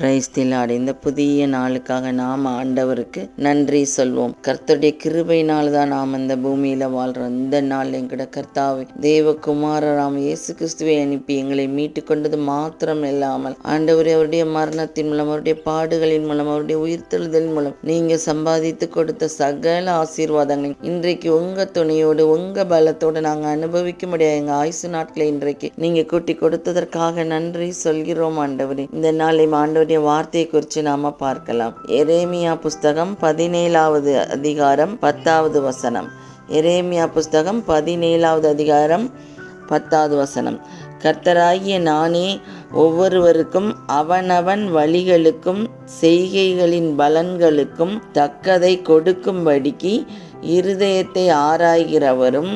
பிரைஸ்திலாடு இந்த புதிய நாளுக்காக நாம் ஆண்டவருக்கு நன்றி சொல்வோம். கர்த்தருடைய கிருபையினால் தான் நாம் இந்த பூமியில் வாழ்கிறோம் இந்த நாள் எங்கட கர்த்தாவை தேவகுமாரராம் இயேசு கிறிஸ்துவை அனுப்பி எங்களை மீட்டு கொண்டது மாத்திரம் இல்லாமல் ஆண்டவரே அவருடைய மரணத்தின் மூலம் அவருடைய பாடுகளின் மூலம் அவருடைய உயிர்த்தெழுதலின் மூலம் நீங்க சம்பாதித்து கொடுத்த சகல ஆசீர்வாதங்களை இன்றைக்கு உங்க துணையோடு உங்க பலத்தோடு நாங்கள் அனுபவிக்க முடியாது எங்க ஆயுசு நாட்களை இன்றைக்கு நீங்க கூட்டி கொடுத்ததற்காக நன்றி சொல்கிறோம் ஆண்டவரே. இந்த நாளை ஆண்டவருடைய வார்த்தையை குறித்து நாம பார்க்கலாம். எரேமியா புஸ்தகம் பதினேழாவது அதிகாரம் பத்தாவது வசனம். எரேமியா புஸ்தகம் பதினேழாவது அதிகாரம் பத்தாவது வசனம். கர்த்தராகிய நானே ஒவ்வொருவருக்கும் அவனவன் வழிகளுக்கும் செய்கைகளின் பலன்களுக்கும் தக்கதை கொடுக்கும்படிக்கு இருதயத்தை ஆராய்கிறவரும்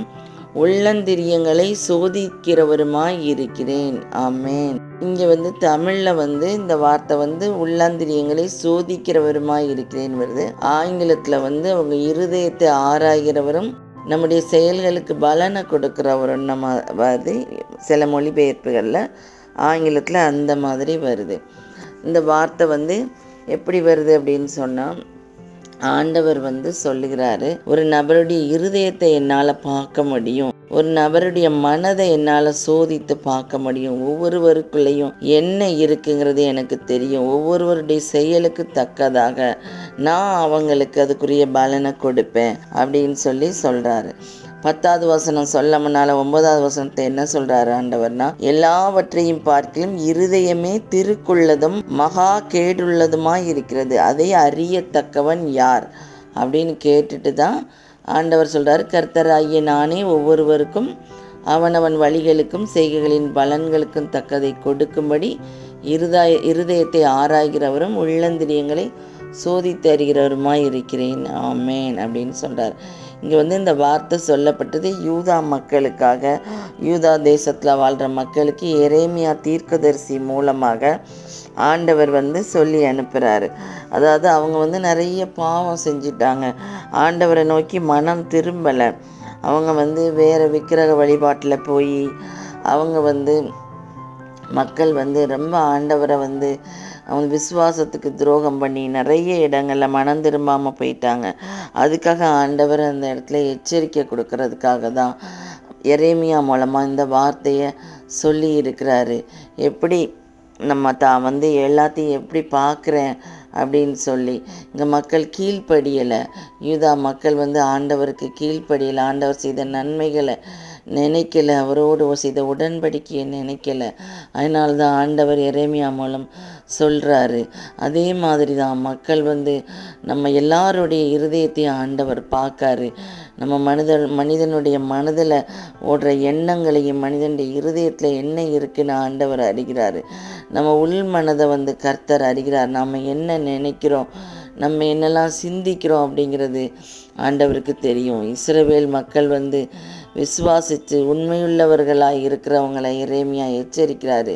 உள்ளந்திரியங்களை சோதிக்கிறவருமாய் இருக்கிறேன். ஆமேன். இங்கே வந்து தமிழில் வந்து இந்த வார்த்தை வந்து உள்ளாந்திரியங்களை சோதிக்கிறவருமாய் இருக்கிறேன் வருது. ஆங்கிலத்தில் வந்து அவங்க இருதயத்தை ஆராய்கிறவரும் நம்முடைய செயல்களுக்கு பலனை கொடுக்குறவரும் நம்ம வருது சில மொழிபெயர்ப்புகளில் ஆங்கிலத்தில் அந்த மாதிரி வருது. இந்த வார்த்தை வந்து எப்படி வருது அப்படின்னு சொன்னால் ஆண்டவர் வந்து சொல்லுகிறாரு ஒரு நபருடைய இருதயத்தை என்னால் பார்க்க முடியும். ஒரு நபருடைய மனதை என்னால் சோதித்து பார்க்க முடியும். ஒவ்வொருவருக்குள்ளேயும் என்ன இருக்குங்கிறது எனக்கு தெரியும். ஒவ்வொருவருடைய செயலுக்கு தக்கதாக நான் அவங்களுக்கு அதுக்குரிய பலனை கொடுப்பேன் அப்படின்னு சொல்லி சொல்கிறாரு பத்தாவது வசனம் சொல்லாமனால ஒன்பதாவது வசனத்தை என்ன சொல்றாரு ஆண்டவர்னா எல்லாவற்றையும் பார்க்கலும் இருதயமே திருக்குள்ளதும் மகா கேடுள்ளதுமாய் இருக்கிறது. அதை அறியத்தக்கவன் யார்? அப்படின்னு கேட்டுட்டு தான் ஆண்டவர் சொல்றாரு. கர்த்தராகிய நானே ஒவ்வொருவருக்கும் அவனவன் வழிகளுக்கும் செய்கைகளின் பலன்களுக்கும் தக்கதை கொடுக்கும்படி இருதாய இருதயத்தை ஆராய்கிறவரும் உள்ளந்திரியங்களை சோதித்து அறிகிறவருமாய் இருக்கிறேன். ஆமேன் அப்படின்னு சொல்கிறார் இங்கே வந்து இந்த வார்த்தை சொல்லப்பட்டது யூதா மக்களுக்காக. யூதா தேசத்தில் வாழ்கிற மக்களுக்கு எரேமியா தீர்க்கதரிசி மூலமாக ஆண்டவர் வந்து சொல்லி அனுப்புகிறாரு அதாவது அவங்க வந்து நிறைய பாவம் செஞ்சிட்டாங்க. ஆண்டவரை நோக்கி மனம் திரும்பலை. அவங்க வந்து வேறு விக்கிரக வழிபாட்டில் போய் அவங்க வந்து மக்கள் வந்து ரொம்ப ஆண்டவரை வந்து அவங்க விசுவாசத்துக்கு துரோகம் பண்ணி நிறைய இடங்களில் மனம் திரும்பாமல் போயிட்டாங்க. அதுக்காக ஆண்டவர் அந்த இடத்துல எச்சரிக்கை கொடுக்கறதுக்காக தான் எரேமியா மூலமாக இந்த வார்த்தையை சொல்லி இருக்கிறாரு. எப்படி நம்ம தான் வந்து எல்லாத்தையும் எப்படி பார்க்குறேன் அப்படின்னு சொல்லி இங்கே மக்கள் கீழ்ப்படியலை. யூதா மக்கள் வந்து ஆண்டவருக்கு கீழ்ப்படியலை. ஆண்டவர் செய்த நன்மைகளை நினைக்கல. அவரோடு செய்த உடன்படிக்கையை நினைக்கல. அதனால தான் ஆண்டவர் எரேமியா மூலம் சொல்கிறாரு அதே மாதிரி தான் மக்கள் வந்து நம்ம எல்லாருடைய இருதயத்தையும் ஆண்டவர் பார்க்காரு. நம்ம மனித மனிதனுடைய மனதில் ஓடுற எண்ணங்களையும் மனிதனுடைய இருதயத்தில் என்ன இருக்குன்னு ஆண்டவர் அறிகிறாரு. நம்ம உள் மனதை வந்து கர்த்தர் அறிகிறார். நாம் என்ன நினைக்கிறோம் நம்ம என்னெல்லாம் சிந்திக்கிறோம் அப்படிங்கிறது ஆண்டவருக்கு தெரியும். இஸ்ரவேல் மக்கள் வந்து விசுவாசித்து உண்மையுள்ளவர்களாக இருக்கிறவங்களை இறைமையாக எச்சரிக்கிறாரு.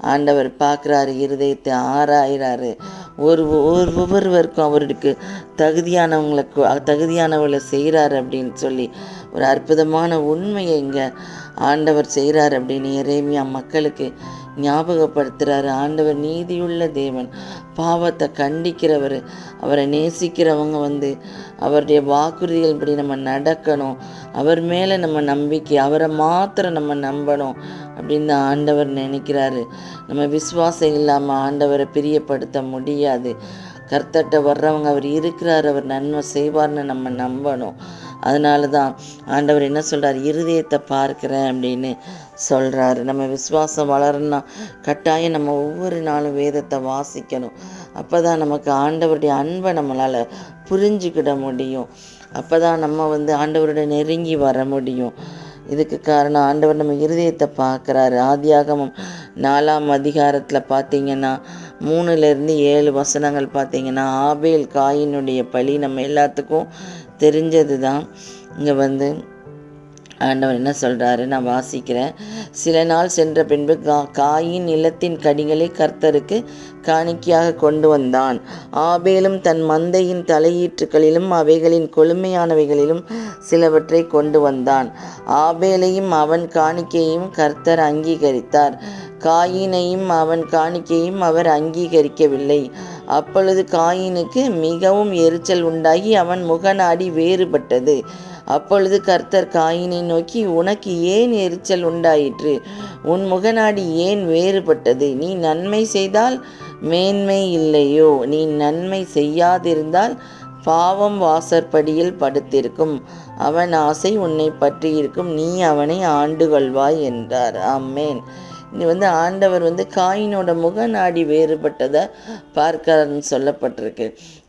ஆண்டவர் பார்க்குறாரு இருதயத்தை ஆராயிறாரு. ஒரு ஒரு ஒவ்வொருவருக்கும் அவருக்கு தகுதியானவங்களுக்கு தகுதியானவளை செய்கிறாரு அப்படின்னு சொல்லி ஒரு அற்புதமான உண்மையை இங்கே ஆண்டவர் செய்கிறார் அப்படின்னு இறைமையா மக்களுக்கு ஞாபகப்படுத்துகிறாரு ஆண்டவர் நீதியுள்ள தேவன் பாவத்தை கண்டிக்கிறவர். அவரை நேசிக்கிறவங்க வந்து அவருடைய வாக்குறுதிகள் படி நம்ம நடக்கணும். அவர் மேலே நம்ம நம்பிக்கை அவரை மாத்திரம் நம்ம நம்பணும். அப்படின்னு ஆண்டவர் நினைக்கிறாரு. நம்ம விசுவாசம் இல்லாமல் ஆண்டவரை பிரியப்படுத்த முடியாது. கர்த்தட்ட வர்றவங்க அவர் இருக்கிறார் அவர் நன்மை செய்வார்னு நம்ம நம்பணும். அதனால தான் ஆண்டவர் என்ன சொல்கிறார் இருதயத்தை பார்க்குறேன் அப்படின்னு சொல்கிறாரு நம்ம விசுவாசம் வளரணும்னா கட்டாயம் நம்ம ஒவ்வொரு நாளும் வேதத்தை வாசிக்கணும். அப்போ தான் நமக்கு ஆண்டவருடைய அன்பை நம்மளால் புரிஞ்சுக்கிட முடியும். அப்போ தான் நம்ம வந்து ஆண்டவரோட நெருங்கி வர முடியும். இதுக்கு காரணம் ஆண்டவர் நம்ம இருதயத்தை பார்க்குறாரு. ஆதியாகமம் நாலாம் அதிகாரத்தில் பார்த்தீங்கன்னா மூணுலேருந்து ஏழு வசனங்கள் பார்த்தீங்கன்னா ஆபேல் காயினுடைய பழி நம்ம எல்லாத்துக்கும் தெரிஞ்சது தான் இங்கே வந்து ஆண்டவர் என்ன சொல்கிறாரு நான் வாசிக்கிறேன். சில நாள் சென்ற பின்பு கா காயின் நிலத்தின் கடிகளை கர்த்தருக்கு காணிக்கையாக கொண்டு வந்தான். ஆபேலும் தன் மந்தையின் தலையீற்றுகளிலும் அவைகளின் கொழுமையானவைகளிலும் சிலவற்றை கொண்டு வந்தான். ஆபேலையும் அவன் காணிக்கையையும் கர்த்தர் அங்கீகரித்தார். காயினையும் அவன் காணிக்கையும் அவர் அங்கீகரிக்கவில்லை. அப்பொழுது காயினுக்கு மிகவும் எரிச்சல் உண்டாகி அவன் முகநாடி வேறுபட்டது. அப்பொழுது கர்த்தர் காயினை நோக்கி உனக்கு ஏன் எரிச்சல் உண்டாயிற்று? உன் முகநாடி ஏன் வேறுபட்டது? நீ நன்மை செய்தால் மேன்மை இல்லையோ? நீ நன்மை செய்யாதிருந்தால் பாவம் வாசற்படியில் படுத்திருக்கும். அவன் ஆசை உன்னை பற்றியிருக்கும். நீ அவனை ஆண்டு கொள்வாய் என்றார். அம்மேன் வந்து ஆண்டவர் வந்து காயினோட முகநாடி வேறுபட்டதை பார்க்காருன்னு சொல்லப்பட்டிருக்கு.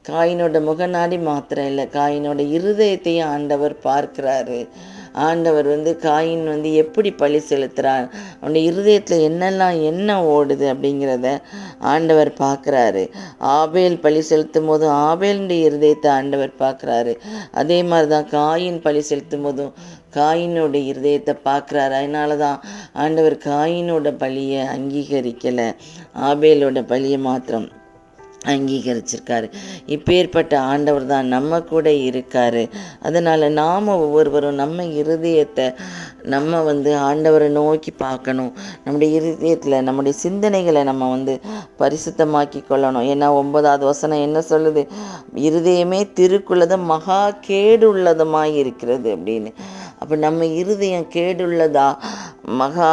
காயினோட முகநாடி மாத்திரம் இல்லை காயினோட இருதயத்தையும் ஆண்டவர் பார்க்கிறாரு. ஆண்டவர் வந்து காயின் வந்து எப்படி பழி செலுத்துகிறான் அவனுடைய இருதயத்தில் என்னெல்லாம் என்ன ஓடுது அப்படிங்கிறத ஆண்டவர் பார்க்குறாரு. ஆபேல் பழி செலுத்தும் போதும் ஆபேலுடைய இருதயத்தை ஆண்டவர் பார்க்குறாரு. அதே மாதிரி தான் காயின் பழி செலுத்தும் போதும் காயினோட இருதயத்தை பார்க்குறாரு. அதனால தான் ஆண்டவர் காயினோட பலியை அங்கீகரிக்கலை. ஆபேலோட பலியை மாத்திரம் அங்கீகரிச்சிருக்காரு. இப்பேற்பட்ட ஆண்டவர் தான் நம்ம கூட இருக்கார். அதனால் நாம் ஒவ்வொருவரும் நம்ம இருதயத்தை நம்ம வந்து ஆண்டவரை நோக்கி பார்க்கணும். நம்முடைய இருதயத்தில் நம்முடைய சிந்தனைகளை நம்ம வந்து பரிசுத்தமாக்கி கொள்ளணும். ஏன்னா ஒன்பதாவது வசனம் என்ன சொல்லுது? இருதயமே திருக்குள்ளதும் மகா கேடு உள்ளதுமாக இருக்கிறது அப்படின்னு. அப்போ நம்ம இருதயம் கேடுள்ளதா? மகா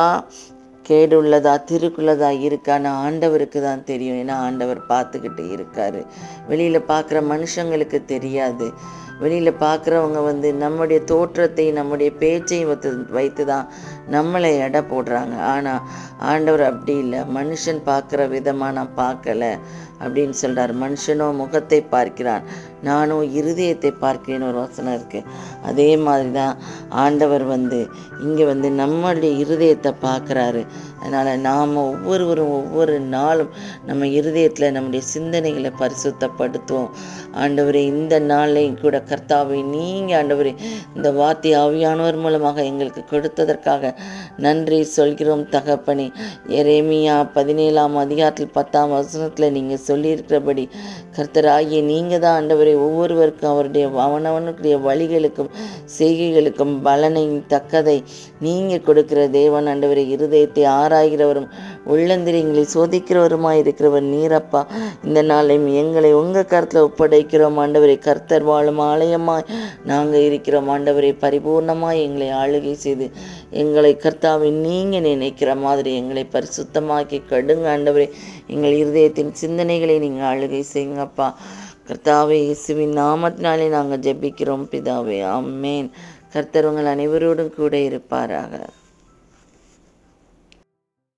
கேடுள்ளதா? திருக்குள்ளதா இருக்கான்னு ஆண்டவருக்கு தான் தெரியும். ஏன்னா ஆண்டவர் பார்த்துக்கிட்டு இருக்காரு. வெளியில் பார்க்குற மனுஷங்களுக்கு தெரியாது. வெளியில் பார்க்குறவங்க வந்து நம்முடைய தோற்றத்தை நம்முடைய பேச்சையும் வைத்து வைத்து தான் நம்மளை எடை போடுறாங்க. ஆனால் ஆண்டவர் அப்படி இல்லை. மனுஷன் பார்க்குற விதமாக நான் பார்க்கல. அப்படின்னு சொல்கிறார் மனுஷனோ முகத்தை பார்க்கிறான். நானோ இருதயத்தை பார்க்கிறேன்னு ஒரு வசனம் இருக்குது அதே மாதிரி தான் ஆண்டவர் வந்து இங்கே வந்து நம்மளுடைய இருதயத்தை பார்க்குறாரு. அதனால் நாம் ஒவ்வொருவரும் ஒவ்வொரு நாளும் நம்ம இருதயத்தில் நம்முடைய சிந்தனைகளை பரிசுத்தப்படுத்துவோம். ஆண்டவரே இந்த நாளையும் கூட கர்த்தாவை நீங்கள் ஆண்டவரே இந்த வார்த்தை ஆவியானவர் மூலமாக எங்களுக்கு கொடுத்ததற்காக நன்றி சொல்கிறோம் தகப்பனே. எரேமியா பதினேழாம் அதிகாரத்தில் பத்தாம் வசனத்தில் நீங்கள் சொல்லியிருக்கிறபடி கர்த்தராகிய நீங்கள் தான் ஆண்டவரை ஒவ்வொருவருக்கும் அவருடைய அவனவனுக்குரிய வழிகளுக்கும் செய்கைகளுக்கும் பலனை தக்கதை நீங்கள் கொடுக்கிற தேவன் ஆண்டவரை. இருதயத்தை ஆராய்கிறவரும் உள்ளந்திரிங்களை சோதிக்கிறவருமாய் இருக்கிறவர் நீரப்பா. இந்த நாளையும் எங்களை உங்கள் கருத்தில் ஒப்படைக்கிறோம். ஆண்டவரை கர்த்தர் வாழும் ஆலயமாய் நாங்கள் இருக்கிறோம். ஆண்டவரை பரிபூர்ணமாய் எங்களை ஆளுகை செய்து எங்களை கர்த்தாவை நீங்கள் நினைக்கிற மாதிரி எங்களை பரிசுத்தமாக்கி கடுங்க. ஆண்டவரை எங்கள் இருதயத்தின் சிந்தனைகளை நீங்கள் ஆளுகை செய்யுங்கப்பா. கர்த்தாவை இயேசுவின் நாமத்தினாலே நாங்கள் ஜெபிக்கிறோம் பிதாவே. அம்மேன் கர்த்தர் உங்கள் அனைவரோடும் கூட இருப்பாராக.